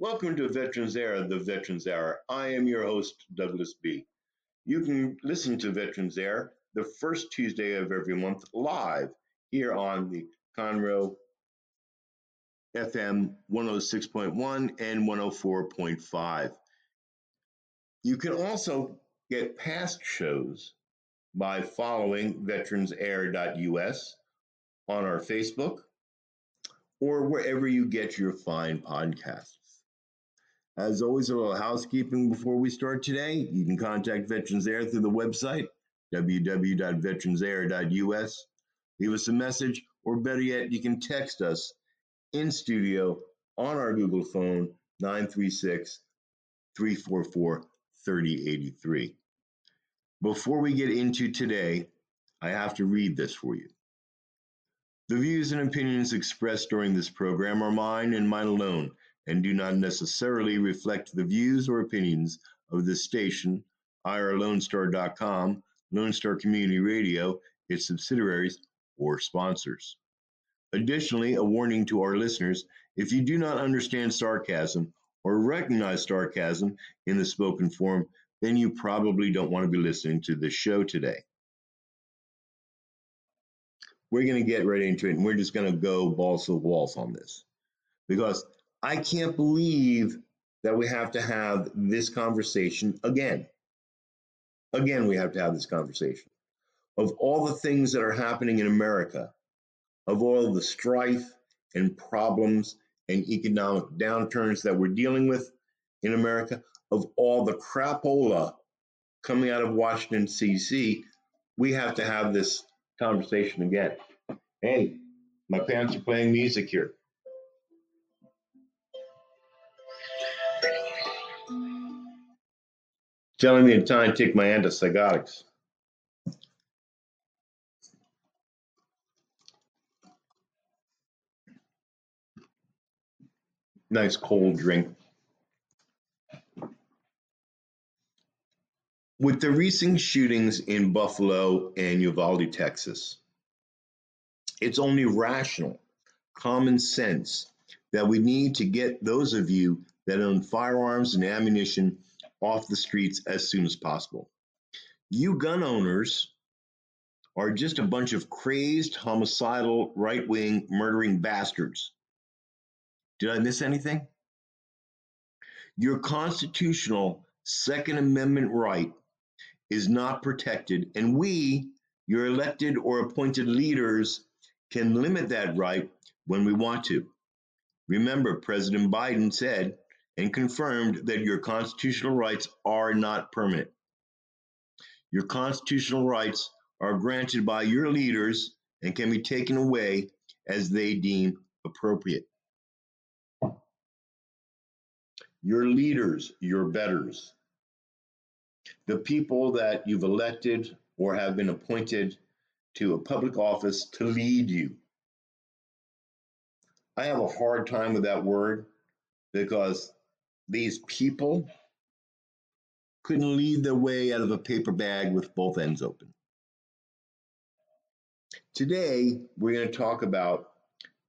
Welcome to Veterans Air, the Veterans Hour. I am your host, Douglas B. You can listen to Veterans Air the first Tuesday of every month live here on the Conroe FM 106.1 and 104.5. You can also get past shows by following veteransair.us on our Facebook or wherever you get your fine podcasts. As always, a little housekeeping before we start today. You can contact Veterans Air through the website, www.veteransair.us. Leave us a message, or better yet, you can text us in studio on our Google phone, 936 344 3083. Before we get into today, I have to read this for you. The views and opinions expressed during this program are mine and mine alone and do not necessarily reflect the views or opinions of this station, irlonestar.com, Lone Star Community Radio, its subsidiaries, or sponsors. Additionally, a warning to our listeners if you do not understand sarcasm or recognize sarcasm in the spoken form, then you probably don't want to be listening to this show today. We're going to get right into it and we're just going to go balls to walls on this because I can't believe that we have to have this conversation again. Again, we have to have this conversation of all the things that are happening in America, of all the strife and problems and economic downturns that we're dealing with in America, of all the crapola coming out of Washington, D.C., we have to have this conversation again. Hey, my parents are playing music here. Telling me in time to take my antipsychotics. Nice cold drink. With the recent shootings in Buffalo and Uvalde, Texas, it's only rational, common sense that we need to get those of you that own firearms and ammunition off the streets as soon as possible. You gun owners are just a bunch of crazed, homicidal, right wing, murdering bastards. Did I miss anything? Your constitutional Second Amendment right is not protected, and we, your elected or appointed leaders, can limit that right when we want to. Remember, President Biden said and confirmed that your constitutional rights are not permanent. Your constitutional rights are granted by your leaders and can be taken away as they deem appropriate. Your leaders, your betters, the people that you've elected or have been appointed to a public office to lead you. I have a hard time with that word because these people couldn't lead their way out of a paper bag with both ends open. Today, we're going to talk about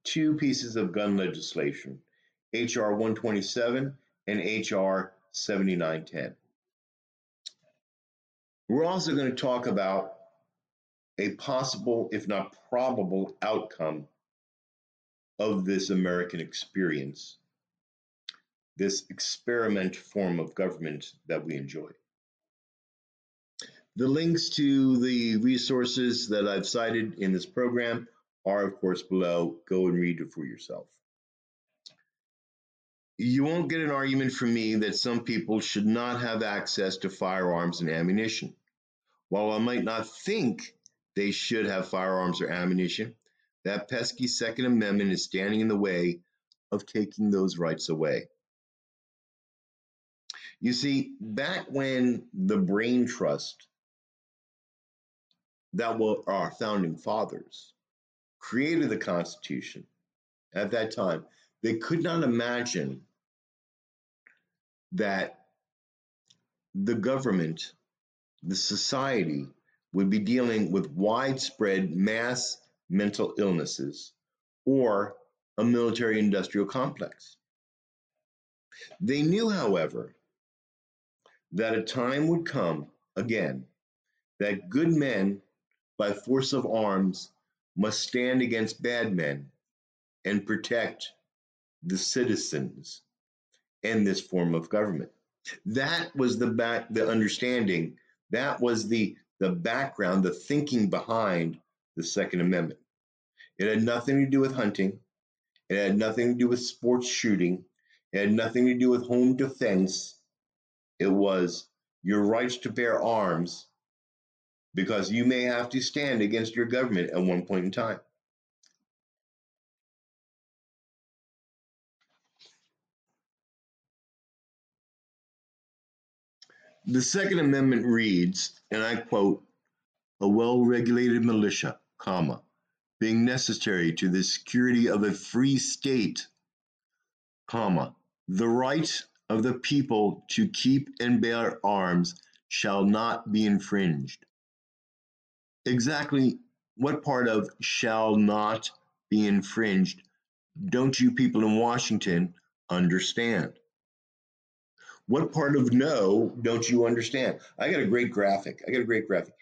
two pieces of gun legislation H.R. 127 and H.R. 7910. We're also going to talk about a possible, if not probable, outcome of this American experience this experiment form of government that we enjoy. The links to the resources that I've cited in this program are, of course, below. Go and read it for yourself. You won't get an argument from me that some people should not have access to firearms and ammunition. While I might not think they should have firearms or ammunition, that pesky Second Amendment is standing in the way of taking those rights away. You see, back when the brain trust that were our founding fathers created the Constitution at that time, they could not imagine that the government, the society, would be dealing with widespread mass mental illnesses or a military industrial complex. They knew, however, that a time would come again that good men, by force of arms, must stand against bad men and protect the citizens and this form of government. That was the back the understanding. That was the the background, the thinking behind the Second Amendment. It had nothing to do with hunting. It had nothing to do with sports shooting. It had nothing to do with home defense. It was your rights to bear arms because you may have to stand against your government at one point in time. The Second Amendment reads, and I quote, a well-regulated militia, comma, being necessary to the security of a free state, comma, the right of the people to keep and bear arms shall not be infringed. Exactly what part of shall not be infringed don't you people in Washington understand? What part of no don't you understand? I got a great graphic. I got a great graphic.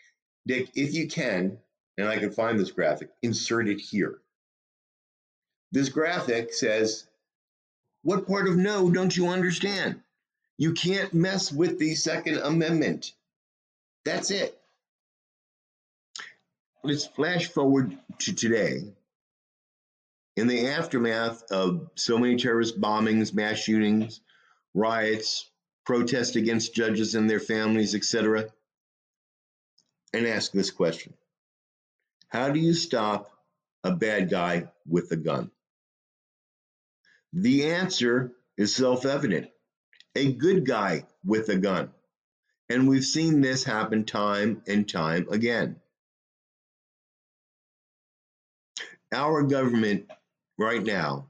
Dick, if you can, and I can find this graphic, insert it here. This graphic says, What part of no don't you understand? You can't mess with the Second Amendment. That's it. Let's flash forward to today. In the aftermath of so many terrorist bombings, mass shootings, riots, protests against judges and their families, etc., and ask this question How do you stop a bad guy with a gun? The answer is self evident a good guy with a gun. And we've seen this happen time and time again. Our government right now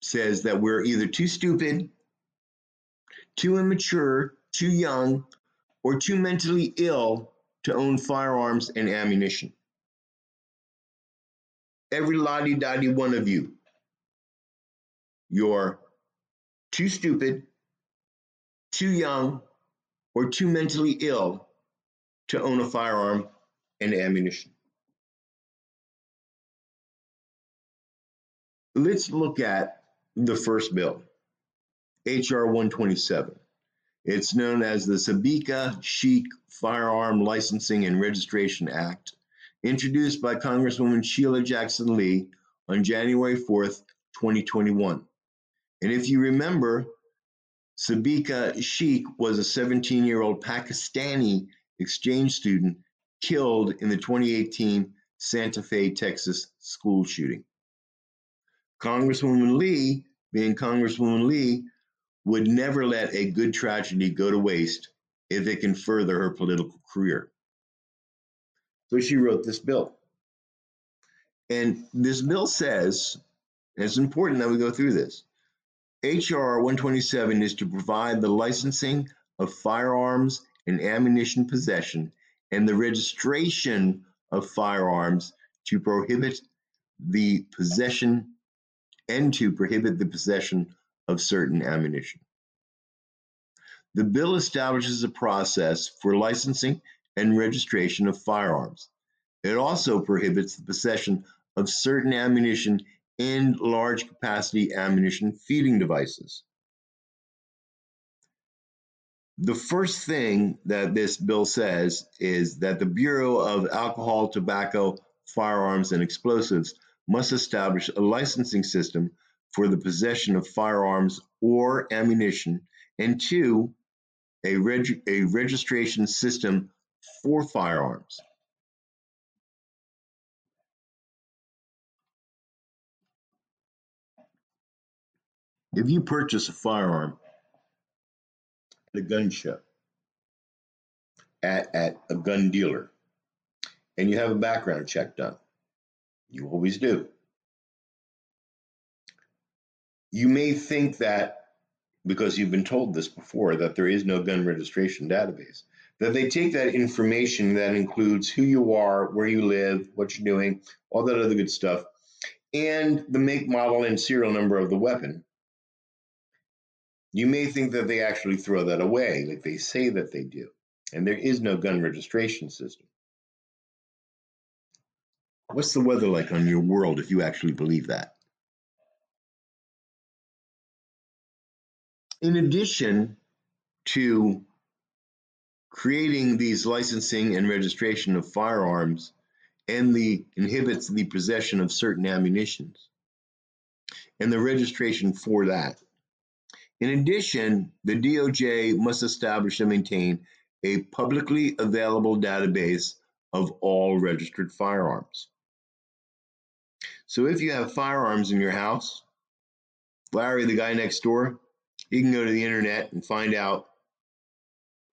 says that we're either too stupid, too immature, too young, or too mentally ill to own firearms and ammunition. Every lottie dotty one of you, you're too stupid, too young, or too mentally ill to own a firearm and ammunition. Let's look at the first bill, H.R. 127. It's known as the Sabika Sheikh Firearm Licensing and Registration Act, introduced by Congresswoman Sheila Jackson Lee on January 4th, 2021. And if you remember, Sabika Sheikh was a 17 year old Pakistani exchange student killed in the 2018 Santa Fe, Texas school shooting. Congresswoman Lee, being Congresswoman Lee, would never let a good tragedy go to waste if it can further her political career. So she wrote this bill. And this bill says, and it's important that we go through this H.R. 127 is to provide the licensing of firearms and ammunition possession and the registration of firearms to prohibit the possession and to prohibit the possession of certain ammunition. The bill establishes a process for licensing and registration of firearms. It also prohibits the possession of certain ammunition and large capacity ammunition feeding devices. The first thing that this bill says is that the Bureau of Alcohol, Tobacco, Firearms, and Explosives must establish a licensing system for the possession of firearms or ammunition, and two, a, reg- a registration system for firearms. If you purchase a firearm, at a gun show, at, at a gun dealer, and you have a background check done, you always do. You may think that because you've been told this before that there is no gun registration database, that they take that information that includes who you are, where you live, what you're doing, all that other good stuff, and the make, model, and serial number of the weapon. You may think that they actually throw that away, like they say that they do, and there is no gun registration system. What's the weather like on your world if you actually believe that? In addition to creating these licensing and registration of firearms and the inhibits the possession of certain ammunitions and the registration for that. In addition, the DOJ must establish and maintain a publicly available database of all registered firearms. So if you have firearms in your house, Larry, the guy next door, you can go to the internet and find out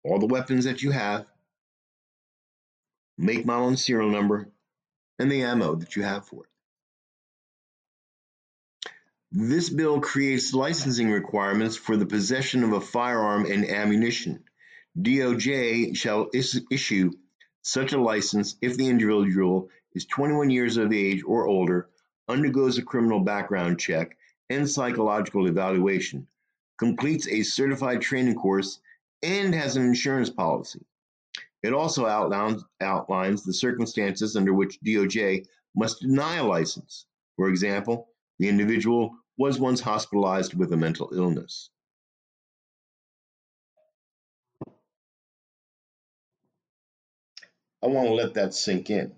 all the weapons that you have, make, model, and serial number, and the ammo that you have for it. This bill creates licensing requirements for the possession of a firearm and ammunition. DOJ shall is issue such a license if the individual is 21 years of age or older, undergoes a criminal background check and psychological evaluation, completes a certified training course, and has an insurance policy. It also outlines, outlines the circumstances under which DOJ must deny a license. For example, the individual was once hospitalized with a mental illness. I want to let that sink in.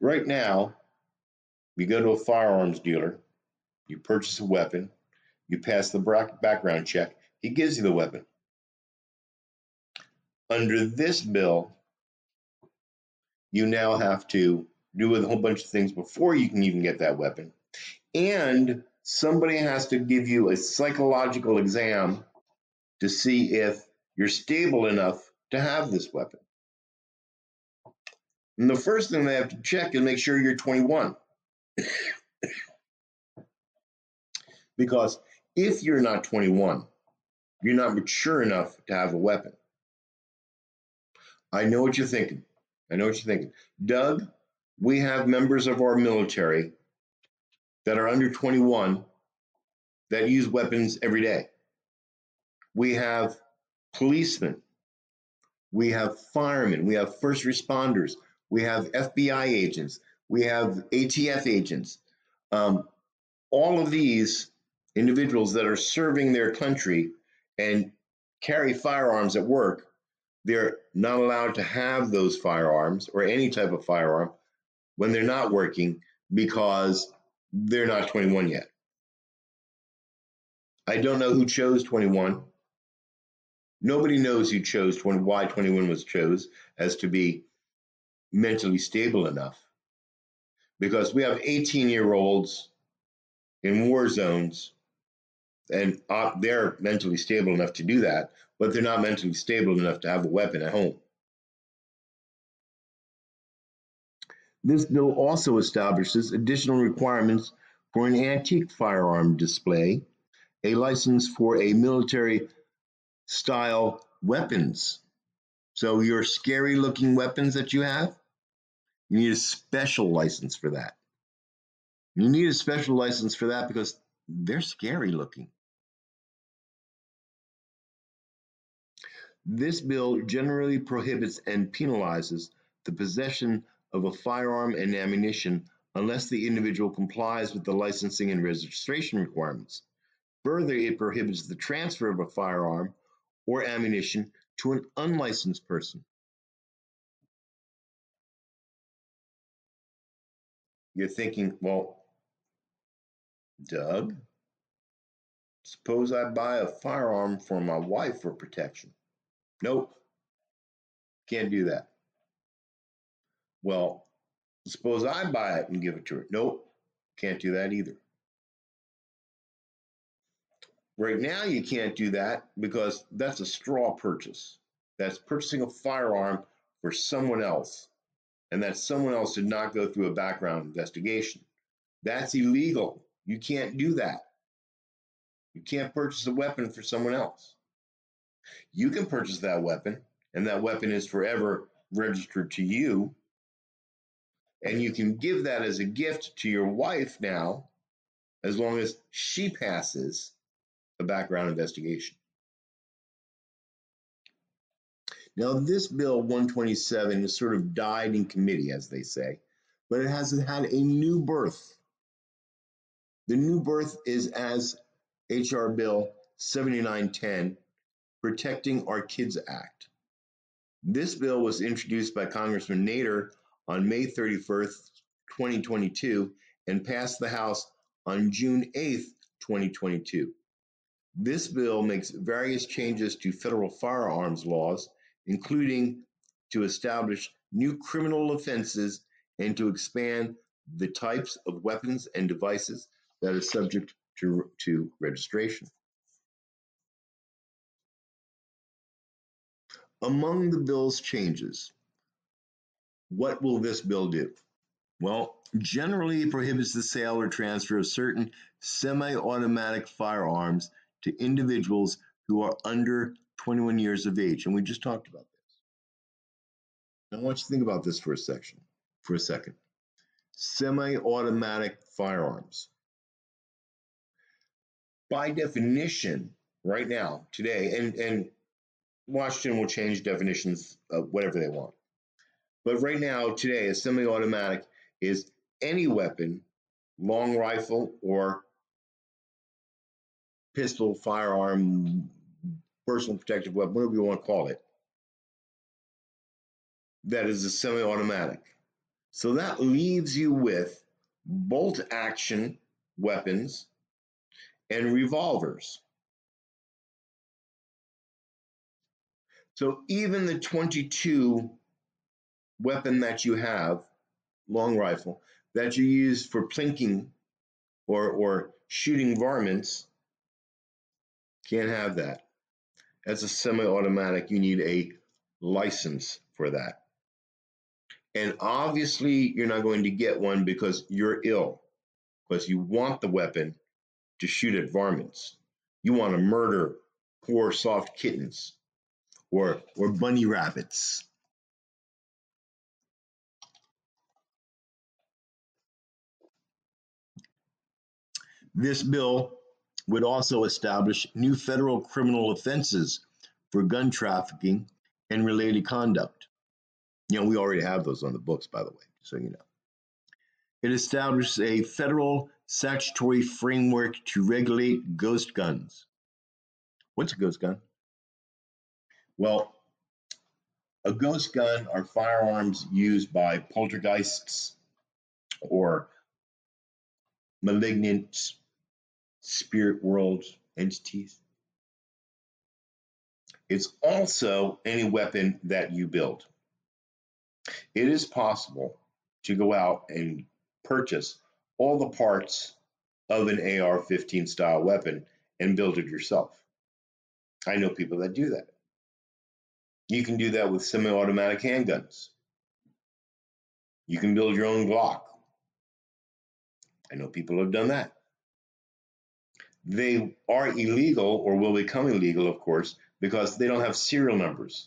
Right now, you go to a firearms dealer, you purchase a weapon, you pass the background check, he gives you the weapon. Under this bill, you now have to do a whole bunch of things before you can even get that weapon. And somebody has to give you a psychological exam to see if you're stable enough to have this weapon. And the first thing they have to check is make sure you're 21. because if you're not 21, you're not mature enough to have a weapon. I know what you're thinking. I know what you're thinking. Doug, we have members of our military that are under 21 that use weapons every day. We have policemen. We have firemen. We have first responders. We have FBI agents. We have ATF agents. Um, all of these individuals that are serving their country and carry firearms at work they're not allowed to have those firearms or any type of firearm when they're not working because they're not 21 yet. I don't know who chose 21. Nobody knows who chose 20, why 21 was chose as to be mentally stable enough. Because we have 18 year olds in war zones and they're mentally stable enough to do that, but they're not mentally stable enough to have a weapon at home. This bill also establishes additional requirements for an antique firearm display, a license for a military style weapons. So your scary looking weapons that you have, you need a special license for that. You need a special license for that because they're scary looking. This bill generally prohibits and penalizes the possession of a firearm and ammunition unless the individual complies with the licensing and registration requirements. Further, it prohibits the transfer of a firearm or ammunition to an unlicensed person. You're thinking, well, Doug, suppose I buy a firearm for my wife for protection. Nope. Can't do that. Well, suppose I buy it and give it to her. Nope. Can't do that either. Right now, you can't do that because that's a straw purchase. That's purchasing a firearm for someone else, and that someone else did not go through a background investigation. That's illegal. You can't do that. You can't purchase a weapon for someone else. You can purchase that weapon, and that weapon is forever registered to you. And you can give that as a gift to your wife now, as long as she passes a background investigation. Now, this bill 127 has sort of died in committee, as they say, but it has had a new birth. The new birth is as H.R. Bill 7910, Protecting Our Kids Act. This bill was introduced by Congressman Nadler on May 31st, 2022, and passed the House on June 8th, 2022. This bill makes various changes to federal firearms laws, including to establish new criminal offenses and to expand the types of weapons and devices that are subject to, to registration. Among the bill's changes, what will this bill do? Well, generally it prohibits the sale or transfer of certain semi-automatic firearms to individuals who are under 21 years of age, and we just talked about this. Now, I want you to think about this for a section, for a second. Semi-automatic firearms by definition, right now, today, and, and Washington will change definitions of whatever they want. But right now, today, a semi automatic is any weapon, long rifle or pistol, firearm, personal protective weapon, whatever you want to call it, that is a semi automatic. So that leaves you with bolt action weapons and revolvers. So even the 22 weapon that you have, long rifle, that you use for plinking or, or shooting varmints, can't have that. As a semi-automatic, you need a license for that. And obviously, you're not going to get one because you're ill, because you want the weapon to shoot at varmints. You want to murder poor soft kittens or, or bunny rabbits. This bill would also establish new federal criminal offenses for gun trafficking and related conduct. You know, we already have those on the books, by the way, so you know. It establishes a federal statutory framework to regulate ghost guns. What's a ghost gun? Well, a ghost gun are firearms used by poltergeists or malignant spirit world entities. It's also any weapon that you build. It is possible to go out and purchase all the parts of an AR 15 style weapon and build it yourself. I know people that do that. You can do that with semi automatic handguns. You can build your own Glock. I know people have done that. They are illegal or will become illegal, of course, because they don't have serial numbers.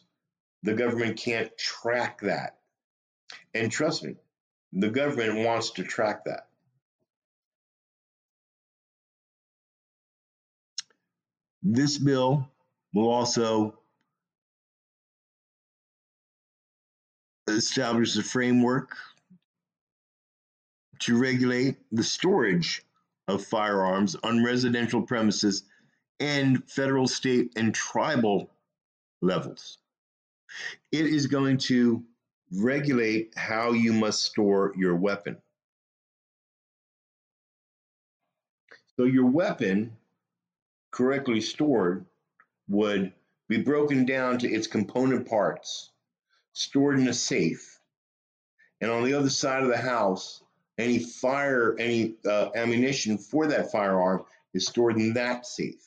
The government can't track that. And trust me, the government wants to track that. This bill will also establish a framework to regulate the storage of firearms on residential premises and federal, state, and tribal levels. It is going to regulate how you must store your weapon. So, your weapon correctly stored would be broken down to its component parts, stored in a safe. And on the other side of the house, any fire, any uh, ammunition for that firearm is stored in that safe.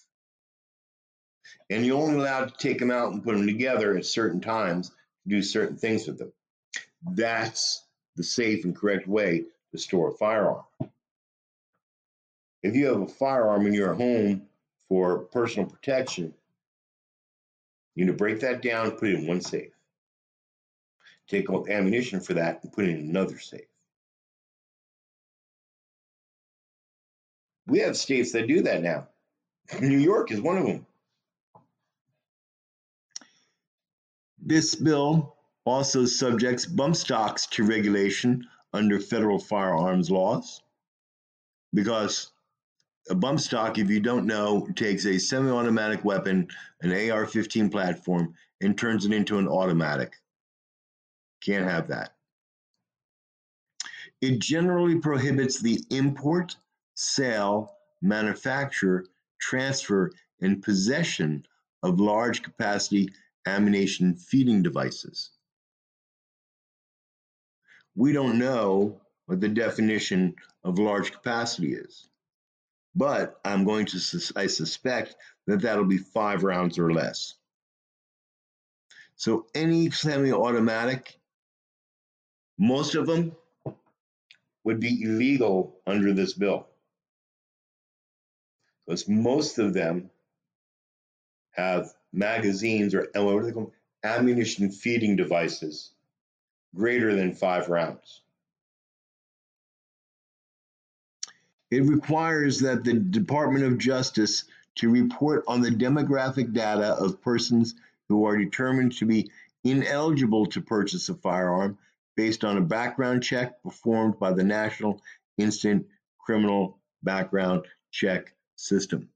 And you're only allowed to take them out and put them together at certain times, to do certain things with them. That's the safe and correct way to store a firearm. If you have a firearm in your home for personal protection, you need to break that down, and put it in one safe. Take ammunition for that and put it in another safe. We have states that do that now. New York is one of them. This bill also subjects bump stocks to regulation under federal firearms laws because a bump stock, if you don't know, takes a semi automatic weapon, an AR 15 platform, and turns it into an automatic. Can't have that. It generally prohibits the import, sale, manufacture, transfer, and possession of large capacity ammunition feeding devices. We don't know what the definition of large capacity is, but I'm going to, I suspect that that'll be five rounds or less. So any semi-automatic, most of them would be illegal under this bill. Because most of them have magazines or what they ammunition feeding devices greater than five rounds. It requires that the Department of Justice to report on the demographic data of persons who are determined to be ineligible to purchase a firearm based on a background check performed by the National Instant Criminal Background Check System.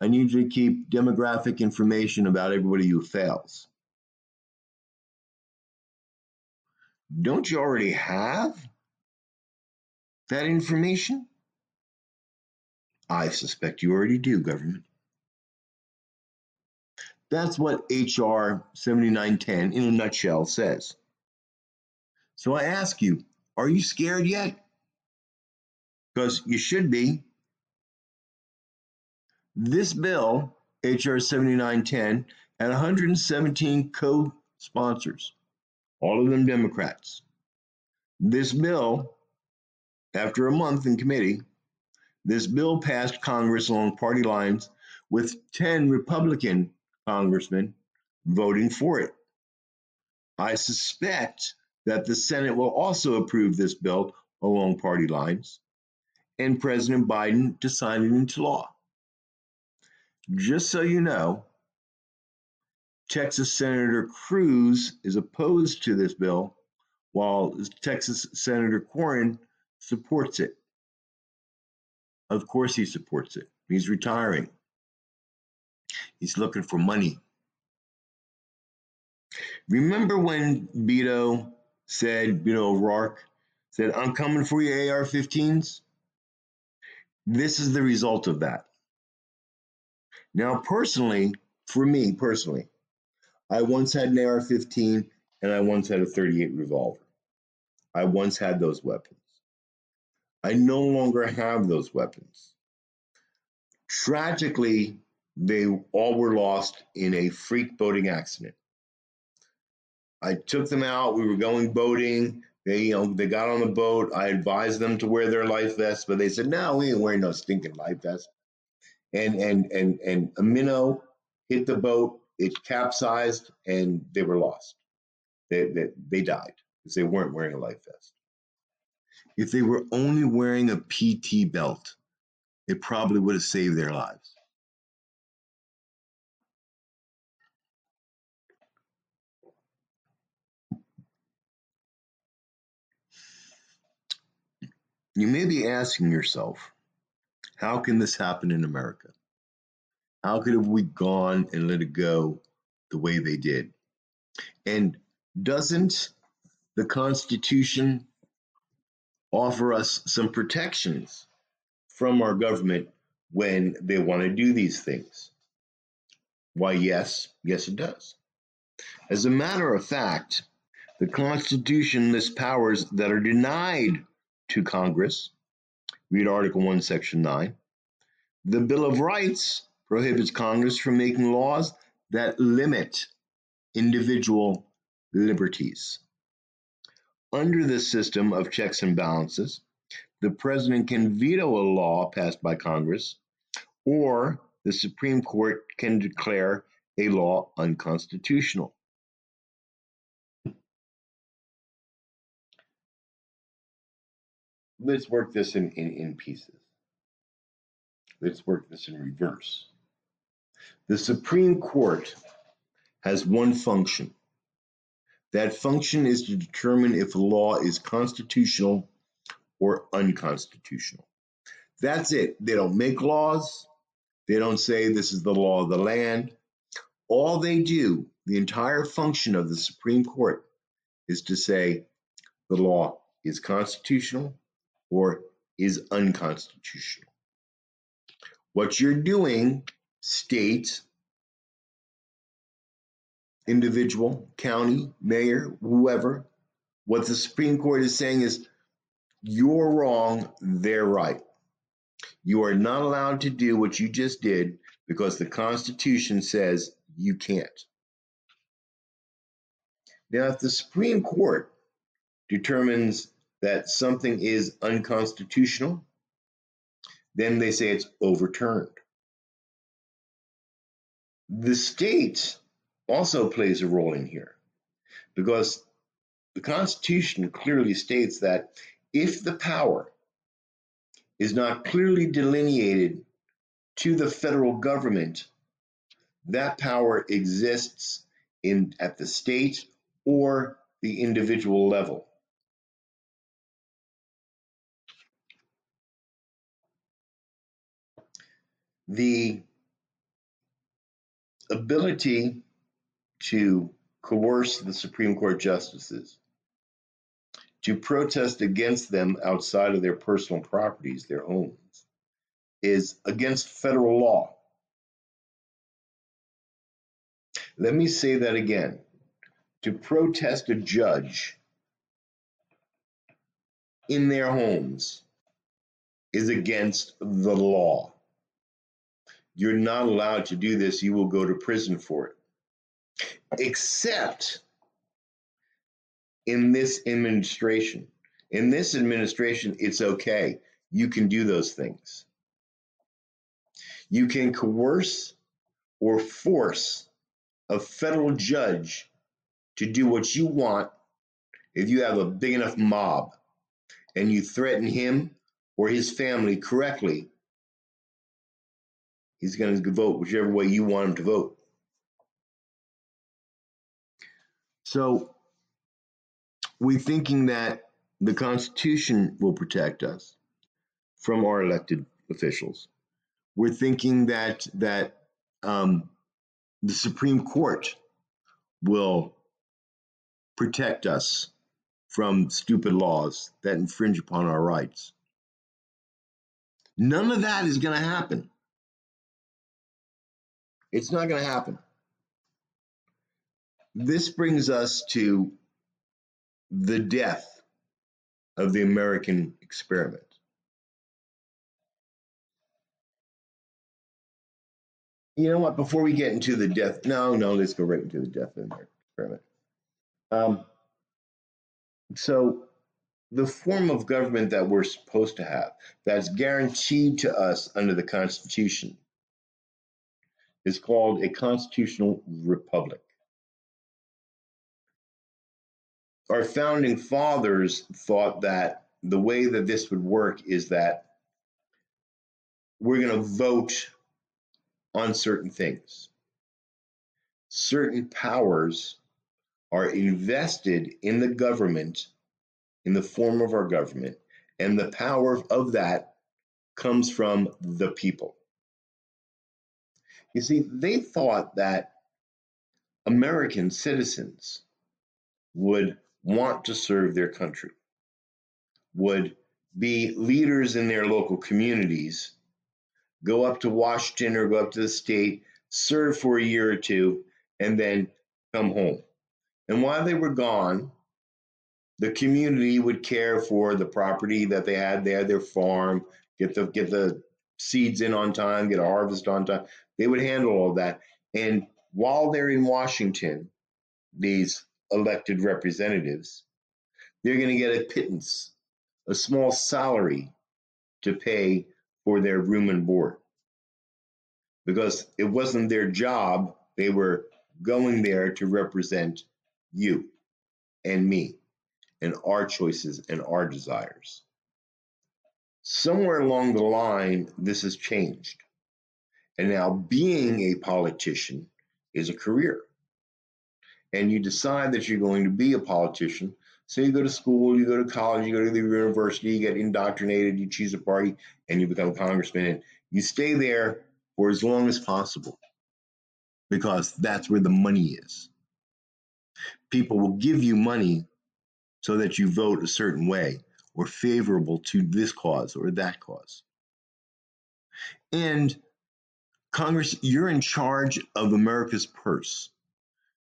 I need you to keep demographic information about everybody who fails. Don't you already have that information? I suspect you already do, government. That's what HR 7910 in a nutshell says. So I ask you, are you scared yet? Because you should be. This bill, H.R. 7910, had 117 co sponsors, all of them Democrats. This bill, after a month in committee, this bill passed Congress along party lines with 10 Republican congressmen voting for it. I suspect that the Senate will also approve this bill along party lines and President Biden to sign it into law. Just so you know, Texas Senator Cruz is opposed to this bill, while Texas Senator Cornyn supports it. Of course, he supports it. He's retiring. He's looking for money. Remember when Beto said, Beto O'Rourke said, I'm coming for your AR 15s? This is the result of that. Now, personally, for me personally, I once had an AR 15 and I once had a 38 revolver. I once had those weapons. I no longer have those weapons. Tragically, they all were lost in a freak boating accident. I took them out. We were going boating. They, you know, they got on the boat. I advised them to wear their life vests, but they said, "No, we ain't wearing no stinking life vest." And and and and a minnow hit the boat. It capsized, and they were lost. They they, they died because they weren't wearing a life vest. If they were only wearing a PT belt, it probably would have saved their lives. You may be asking yourself, how can this happen in America? How could have we gone and let it go the way they did? And doesn't the Constitution offer us some protections from our government when they want to do these things? Why, yes, yes, it does. As a matter of fact, the Constitution lists powers that are denied to Congress Read Article 1, Section 9. The Bill of Rights prohibits Congress from making laws that limit individual liberties. Under the system of checks and balances, the president can veto a law passed by Congress, or the Supreme Court can declare a law unconstitutional. Let's work this in, in, in pieces. Let's work this in reverse. The Supreme Court has one function. That function is to determine if a law is constitutional or unconstitutional. That's it. They don't make laws. They don't say this is the law of the land. All they do, the entire function of the Supreme Court, is to say the law is constitutional or is unconstitutional. What you're doing, state, individual, county, mayor, whoever, what the Supreme Court is saying is you're wrong, they're right. You are not allowed to do what you just did because the Constitution says you can't. Now, if the Supreme Court determines that something is unconstitutional, then they say it's overturned. The state also plays a role in here because the Constitution clearly states that if the power is not clearly delineated to the federal government, that power exists in at the state or the individual level. The ability to coerce the Supreme Court justices to protest against them outside of their personal properties, their homes, is against federal law. Let me say that again. To protest a judge in their homes is against the law. You're not allowed to do this. You will go to prison for it. Except in this administration. In this administration, it's okay. You can do those things. You can coerce or force a federal judge to do what you want if you have a big enough mob and you threaten him or his family correctly, he's going to vote whichever way you want him to vote. So we're thinking that the Constitution will protect us from our elected officials. We're thinking that that um, the Supreme Court will protect us from stupid laws that infringe upon our rights. None of that is going to happen. It's not going to happen. This brings us to the death of the American experiment. You know what? Before we get into the death, no, no, let's go right into the death of the American experiment. Um, so, the form of government that we're supposed to have, that's guaranteed to us under the Constitution, is called a constitutional republic. our founding fathers thought that the way that this would work is that we're going to vote on certain things. Certain powers are invested in the government in the form of our government, and the power of that comes from the people. You see, they thought that American citizens would want to serve their country, would be leaders in their local communities, go up to Washington or go up to the state, serve for a year or two, and then come home. And while they were gone, the community would care for the property that they had. Had their farm, get the get the seeds in on time, get a harvest on time. They would handle all that. And while they're in Washington, these elected representatives, they're going to get a pittance, a small salary to pay for their room and board. Because it wasn't their job, they were going there to represent you and me and our choices and our desires. Somewhere along the line, this has changed. And now being a politician is a career. And you decide that you're going to be a politician. So you go to school, you go to college, you go to the university, you get indoctrinated, you choose a party, and you become a congressman. And you stay there for as long as possible because that's where the money is. People will give you money so that you vote a certain way or favorable to this cause or that cause. And Congress, you're in charge of America's purse.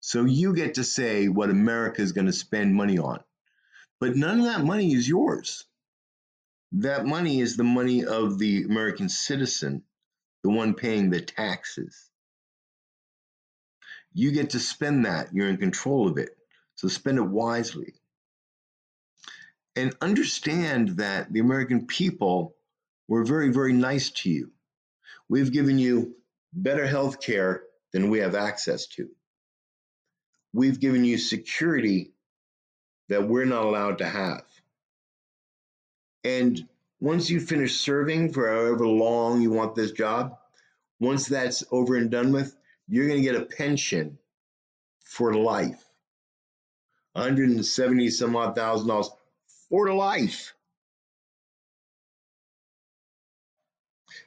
So you get to say what America is going to spend money on. But none of that money is yours. That money is the money of the American citizen, the one paying the taxes. You get to spend that. You're in control of it. So spend it wisely and understand that the American people were very, very nice to you. We've given you better health care than we have access to. We've given you security that we're not allowed to have. And once you finish serving for however long you want this job, once that's over and done with, you're going to get a pension for life. 170 some odd thousand dollars for life.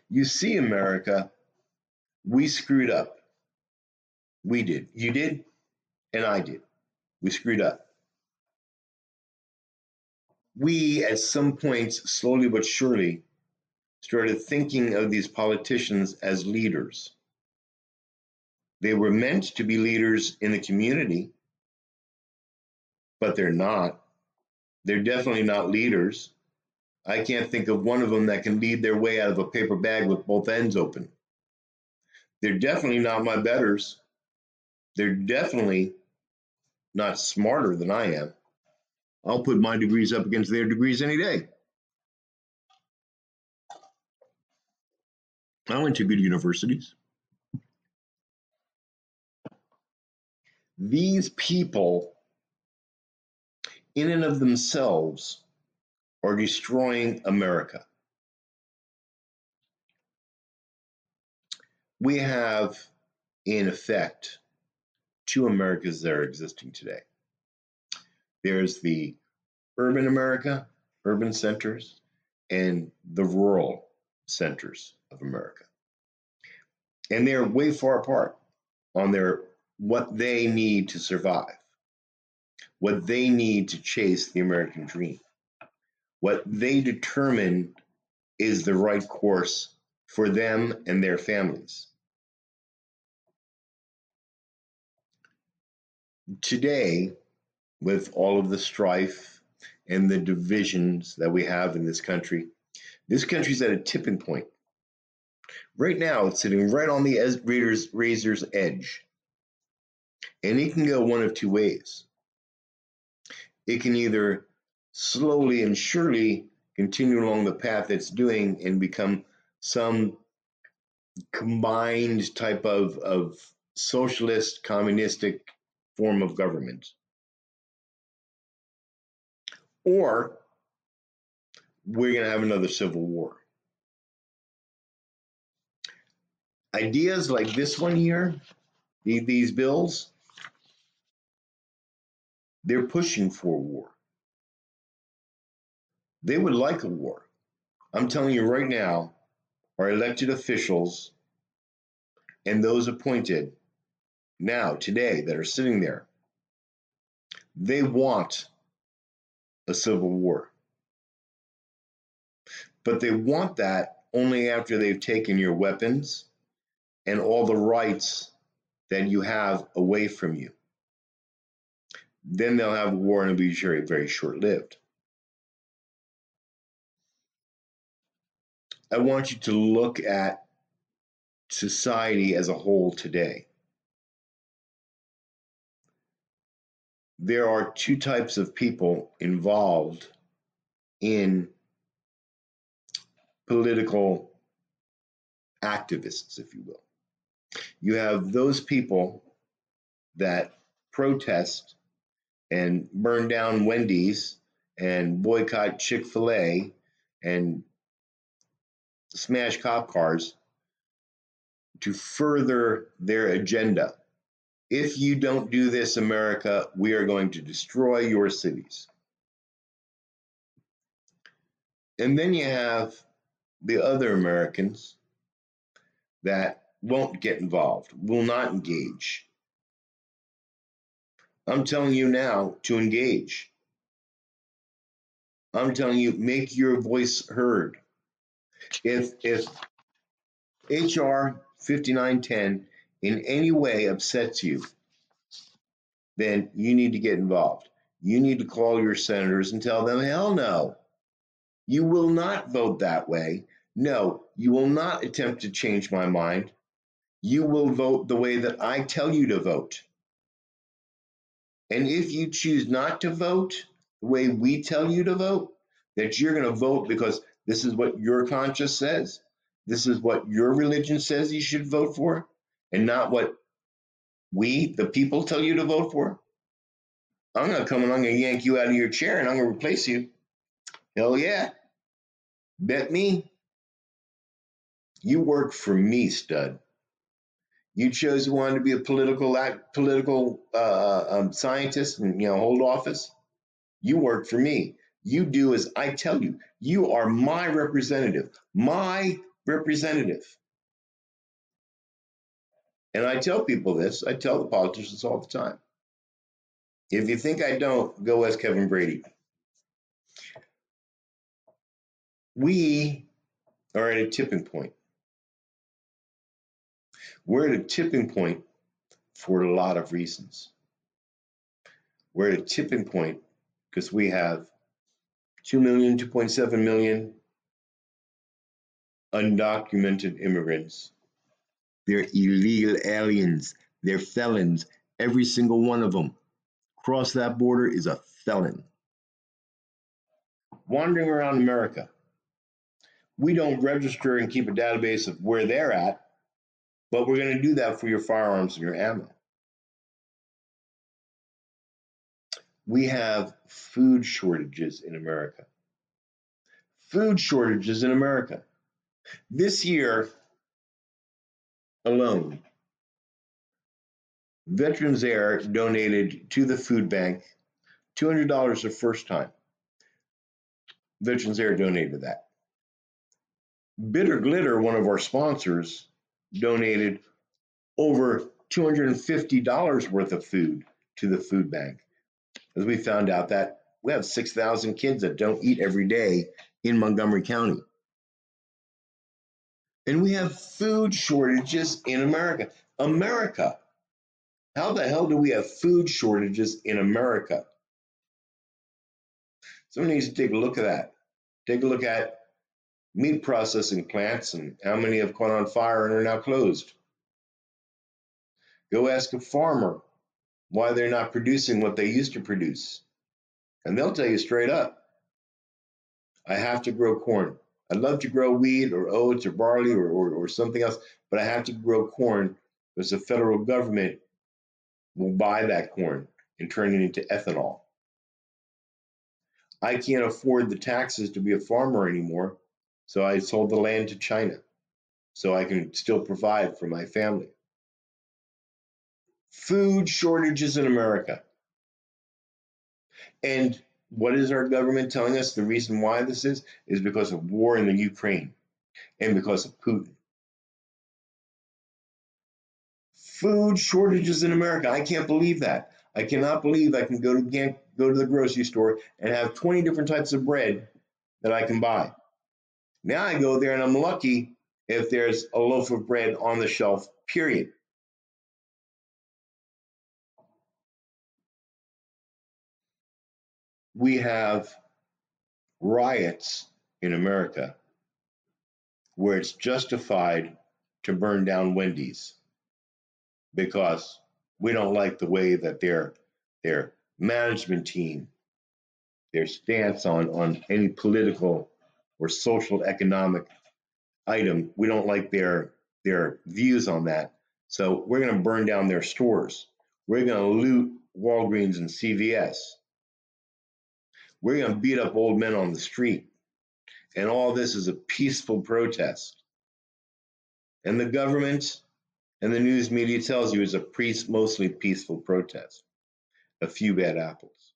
You see, America, we screwed up. We did. You did, and I did. We screwed up. We, at some points, slowly but surely, started thinking of these politicians as leaders. They were meant to be leaders in the community, but they're not. They're definitely not leaders. I can't think of one of them that can lead their way out of a paper bag with both ends open. They're definitely not my betters. They're definitely not smarter than I am. I'll put my degrees up against their degrees any day. I went to good universities. These people in and of themselves are destroying America. We have, in effect, two Americas that are existing today. There's the urban America, urban centers, and the rural centers of America. And they're way far apart on their what they need to survive what they need to chase the American dream, what they determine is the right course for them and their families. Today, with all of the strife and the divisions that we have in this country, this country's at a tipping point. Right now, it's sitting right on the razor's edge. And it can go one of two ways it can either slowly and surely continue along the path it's doing and become some combined type of, of socialist communistic form of government. Or we're going to have another civil war. Ideas like this one here, these bills, they're pushing for war. They would like a war. I'm telling you right now, our elected officials and those appointed now, today, that are sitting there, they want a civil war. But they want that only after they've taken your weapons and all the rights that you have away from you then they'll have a war and it'll be very, very short lived. I want you to look at society as a whole today. There are two types of people involved in political activists, if you will. You have those people that protest and burn down Wendy's and boycott Chick fil A and smash cop cars to further their agenda. If you don't do this, America, we are going to destroy your cities. And then you have the other Americans that won't get involved, will not engage. I'm telling you now to engage. I'm telling you, make your voice heard. If if HR 5910 in any way upsets you, then you need to get involved. You need to call your senators and tell them, hell no. You will not vote that way. No, you will not attempt to change my mind. You will vote the way that I tell you to vote. And if you choose not to vote the way we tell you to vote, that you're going to vote because this is what your conscience says, this is what your religion says you should vote for, and not what we, the people, tell you to vote for, I'm going to come and I'm going to yank you out of your chair and I'm going to replace you. Hell yeah. Bet me. You work for me, stud. You chose you wanted to be a political political uh, um, scientist and you know hold office. You work for me. You do as I tell you. You are my representative. My representative. And I tell people this. I tell the politicians all the time. If you think I don't, go ask Kevin Brady. We are at a tipping point. We're at a tipping point for a lot of reasons. We're at a tipping point because we have 2 million, 2.7 million undocumented immigrants. They're illegal aliens. They're felons. Every single one of them. Cross that border is a felon. Wandering around America. We don't register and keep a database of where they're at but we're going to do that for your firearms and your ammo. We have food shortages in America. Food shortages in America. This year alone, Veterans Air donated to the food bank $200 the first time. Veterans Air donated that. Bitter Glitter, one of our sponsors, donated over $250 worth of food to the food bank. As we found out that we have 6,000 kids that don't eat every day in Montgomery County. And we have food shortages in America. America. How the hell do we have food shortages in America? Someone needs to take a look at that. Take a look at meat processing plants and how many have caught on fire and are now closed. Go ask a farmer why they're not producing what they used to produce. And they'll tell you straight up I have to grow corn. I'd love to grow wheat or oats or barley or, or, or something else, but I have to grow corn because the federal government will buy that corn and turn it into ethanol. I can't afford the taxes to be a farmer anymore. So I sold the land to China so I can still provide for my family. Food shortages in America. And what is our government telling us the reason why this is? Is because of war in the Ukraine and because of Putin. Food shortages in America. I can't believe that. I cannot believe I can go to go to the grocery store and have 20 different types of bread that I can buy. Now I go there and I'm lucky if there's a loaf of bread on the shelf, period. We have riots in America where it's justified to burn down Wendy's because we don't like the way that their their management team, their stance on on any political or social economic item, we don't like their their views on that. So we're going to burn down their stores. We're going to loot Walgreens and CVS. We're going to beat up old men on the street. And all this is a peaceful protest. And the government and the news media tells you it's a mostly peaceful protest. A few bad apples.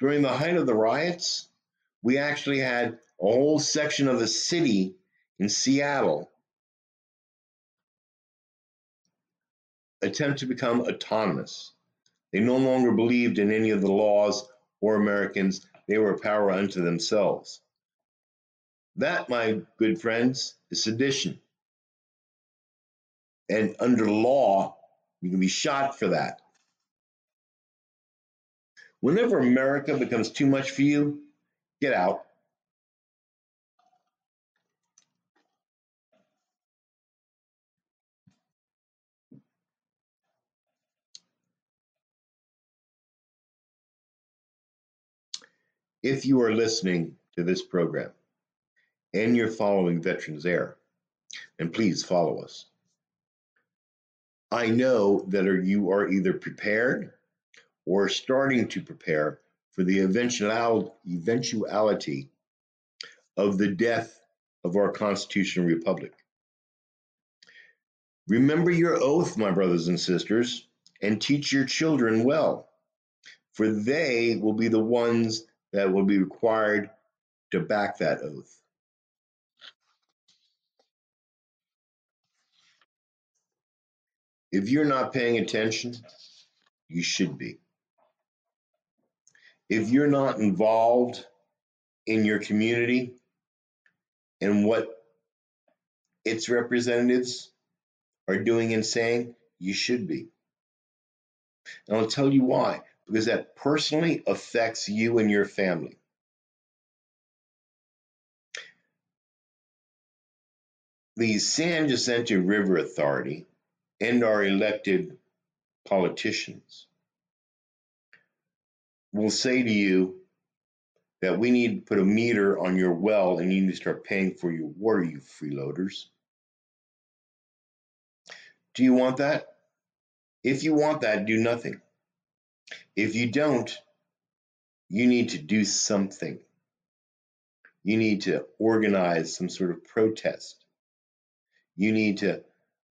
During the height of the riots, we actually had a whole section of the city in Seattle attempt to become autonomous. They no longer believed in any of the laws or Americans. They were a power unto themselves. That, my good friends, is sedition. And under law, you can be shot for that. Whenever America becomes too much for you, get out. If you are listening to this program and you're following Veterans Air, and please follow us. I know that you are either prepared or starting to prepare for the eventuality of the death of our constitutional republic. Remember your oath, my brothers and sisters, and teach your children well, for they will be the ones that will be required to back that oath. If you're not paying attention, you should be. If you're not involved in your community and what its representatives are doing and saying, you should be. And I'll tell you why because that personally affects you and your family. The San Jacinto River Authority and our elected politicians will say to you that we need to put a meter on your well and you need to start paying for your water, you freeloaders. Do you want that? If you want that, do nothing. If you don't, you need to do something. You need to organize some sort of protest. You need to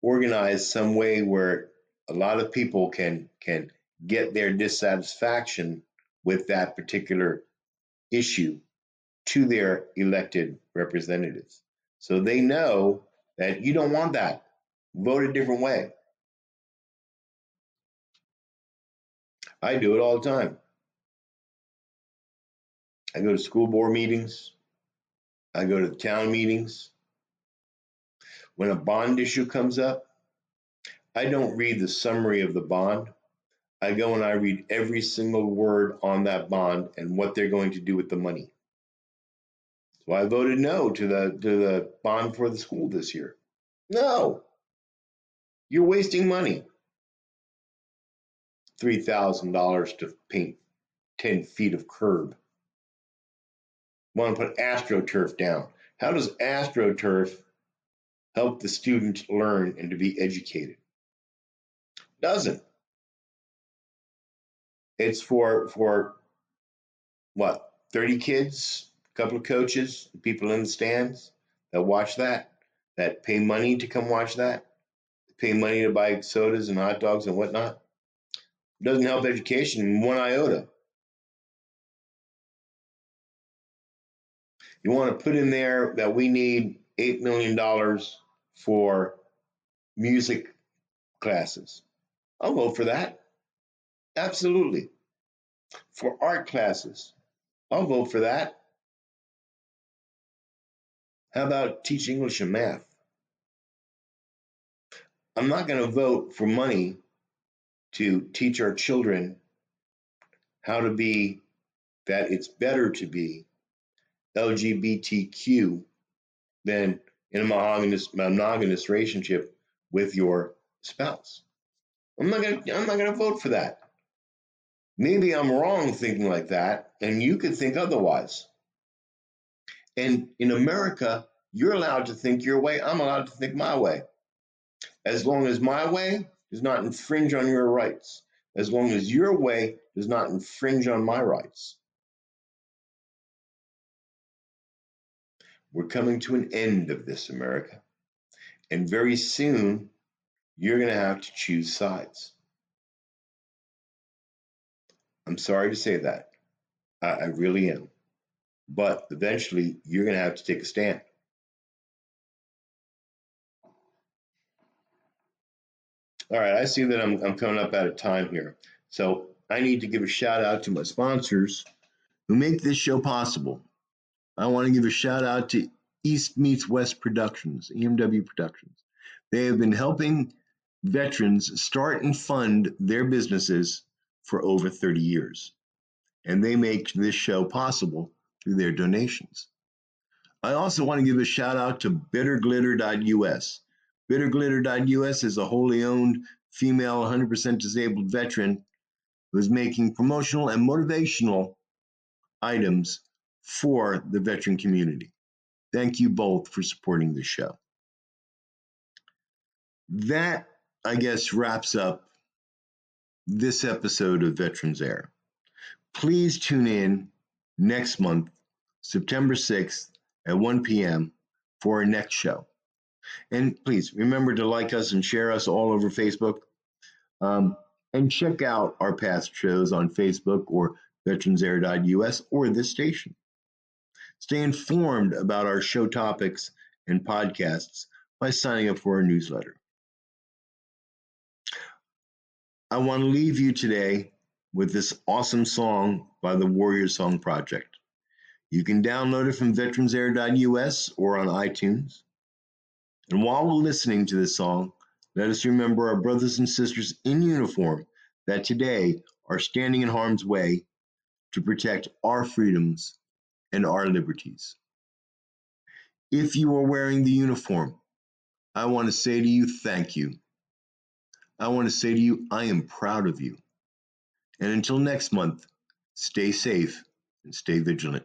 organize some way where a lot of people can can get their dissatisfaction with that particular issue to their elected representatives. So they know that you don't want that. Vote a different way. I do it all the time. I go to school board meetings. I go to town meetings. When a bond issue comes up, I don't read the summary of the bond. I go and I read every single word on that bond and what they're going to do with the money. So I voted no to the to the bond for the school this year. No. You're wasting money. $3,000 to paint 10 feet of curb. Want to put AstroTurf down. How does AstroTurf help the student learn and to be educated? Doesn't. It's for for what 30 kids, a couple of coaches, people in the stands that watch that, that pay money to come watch that, pay money to buy sodas and hot dogs and whatnot doesn't help education one iota. You want to put in there that we need $8 million for music classes. I'll vote for that. Absolutely. For art classes, I'll vote for that. How about teach English and math? I'm not going to vote for money to teach our children how to be that it's better to be LGBTQ than in a monogamous, monogamous relationship with your spouse. I'm not gonna I'm not gonna vote for that. Maybe I'm wrong thinking like that, and you could think otherwise. And in America, you're allowed to think your way, I'm allowed to think my way. As long as my way does not infringe on your rights, as long as your way does not infringe on my rights. We're coming to an end of this, America. And very soon, you're going to have to choose sides. I'm sorry to say that. I, I really am. But eventually, you're going to have to take a stand. All right, I see that I'm, I'm coming up out of time here. So I need to give a shout out to my sponsors who make this show possible. I want to give a shout out to East Meets West Productions, EMW Productions. They have been helping veterans start and fund their businesses for over 30 years, and they make this show possible through their donations. I also want to give a shout out to bitterglitter.us. Bitterglitter.us is a wholly owned female 100% disabled veteran who is making promotional and motivational items for the veteran community. Thank you both for supporting the show. That, I guess, wraps up this episode of Veterans Air. Please tune in next month, September 6th at 1 p.m. for our next show. And please remember to like us and share us all over Facebook. Um, and check out our past shows on Facebook or veteransair.us or this station. Stay informed about our show topics and podcasts by signing up for our newsletter. I want to leave you today with this awesome song by the Warrior Song Project. You can download it from veteransair.us or on iTunes. And while we're listening to this song, let us remember our brothers and sisters in uniform that today are standing in harm's way to protect our freedoms and our liberties. If you are wearing the uniform, I want to say to you, thank you. I want to say to you, I am proud of you. And until next month, stay safe and stay vigilant.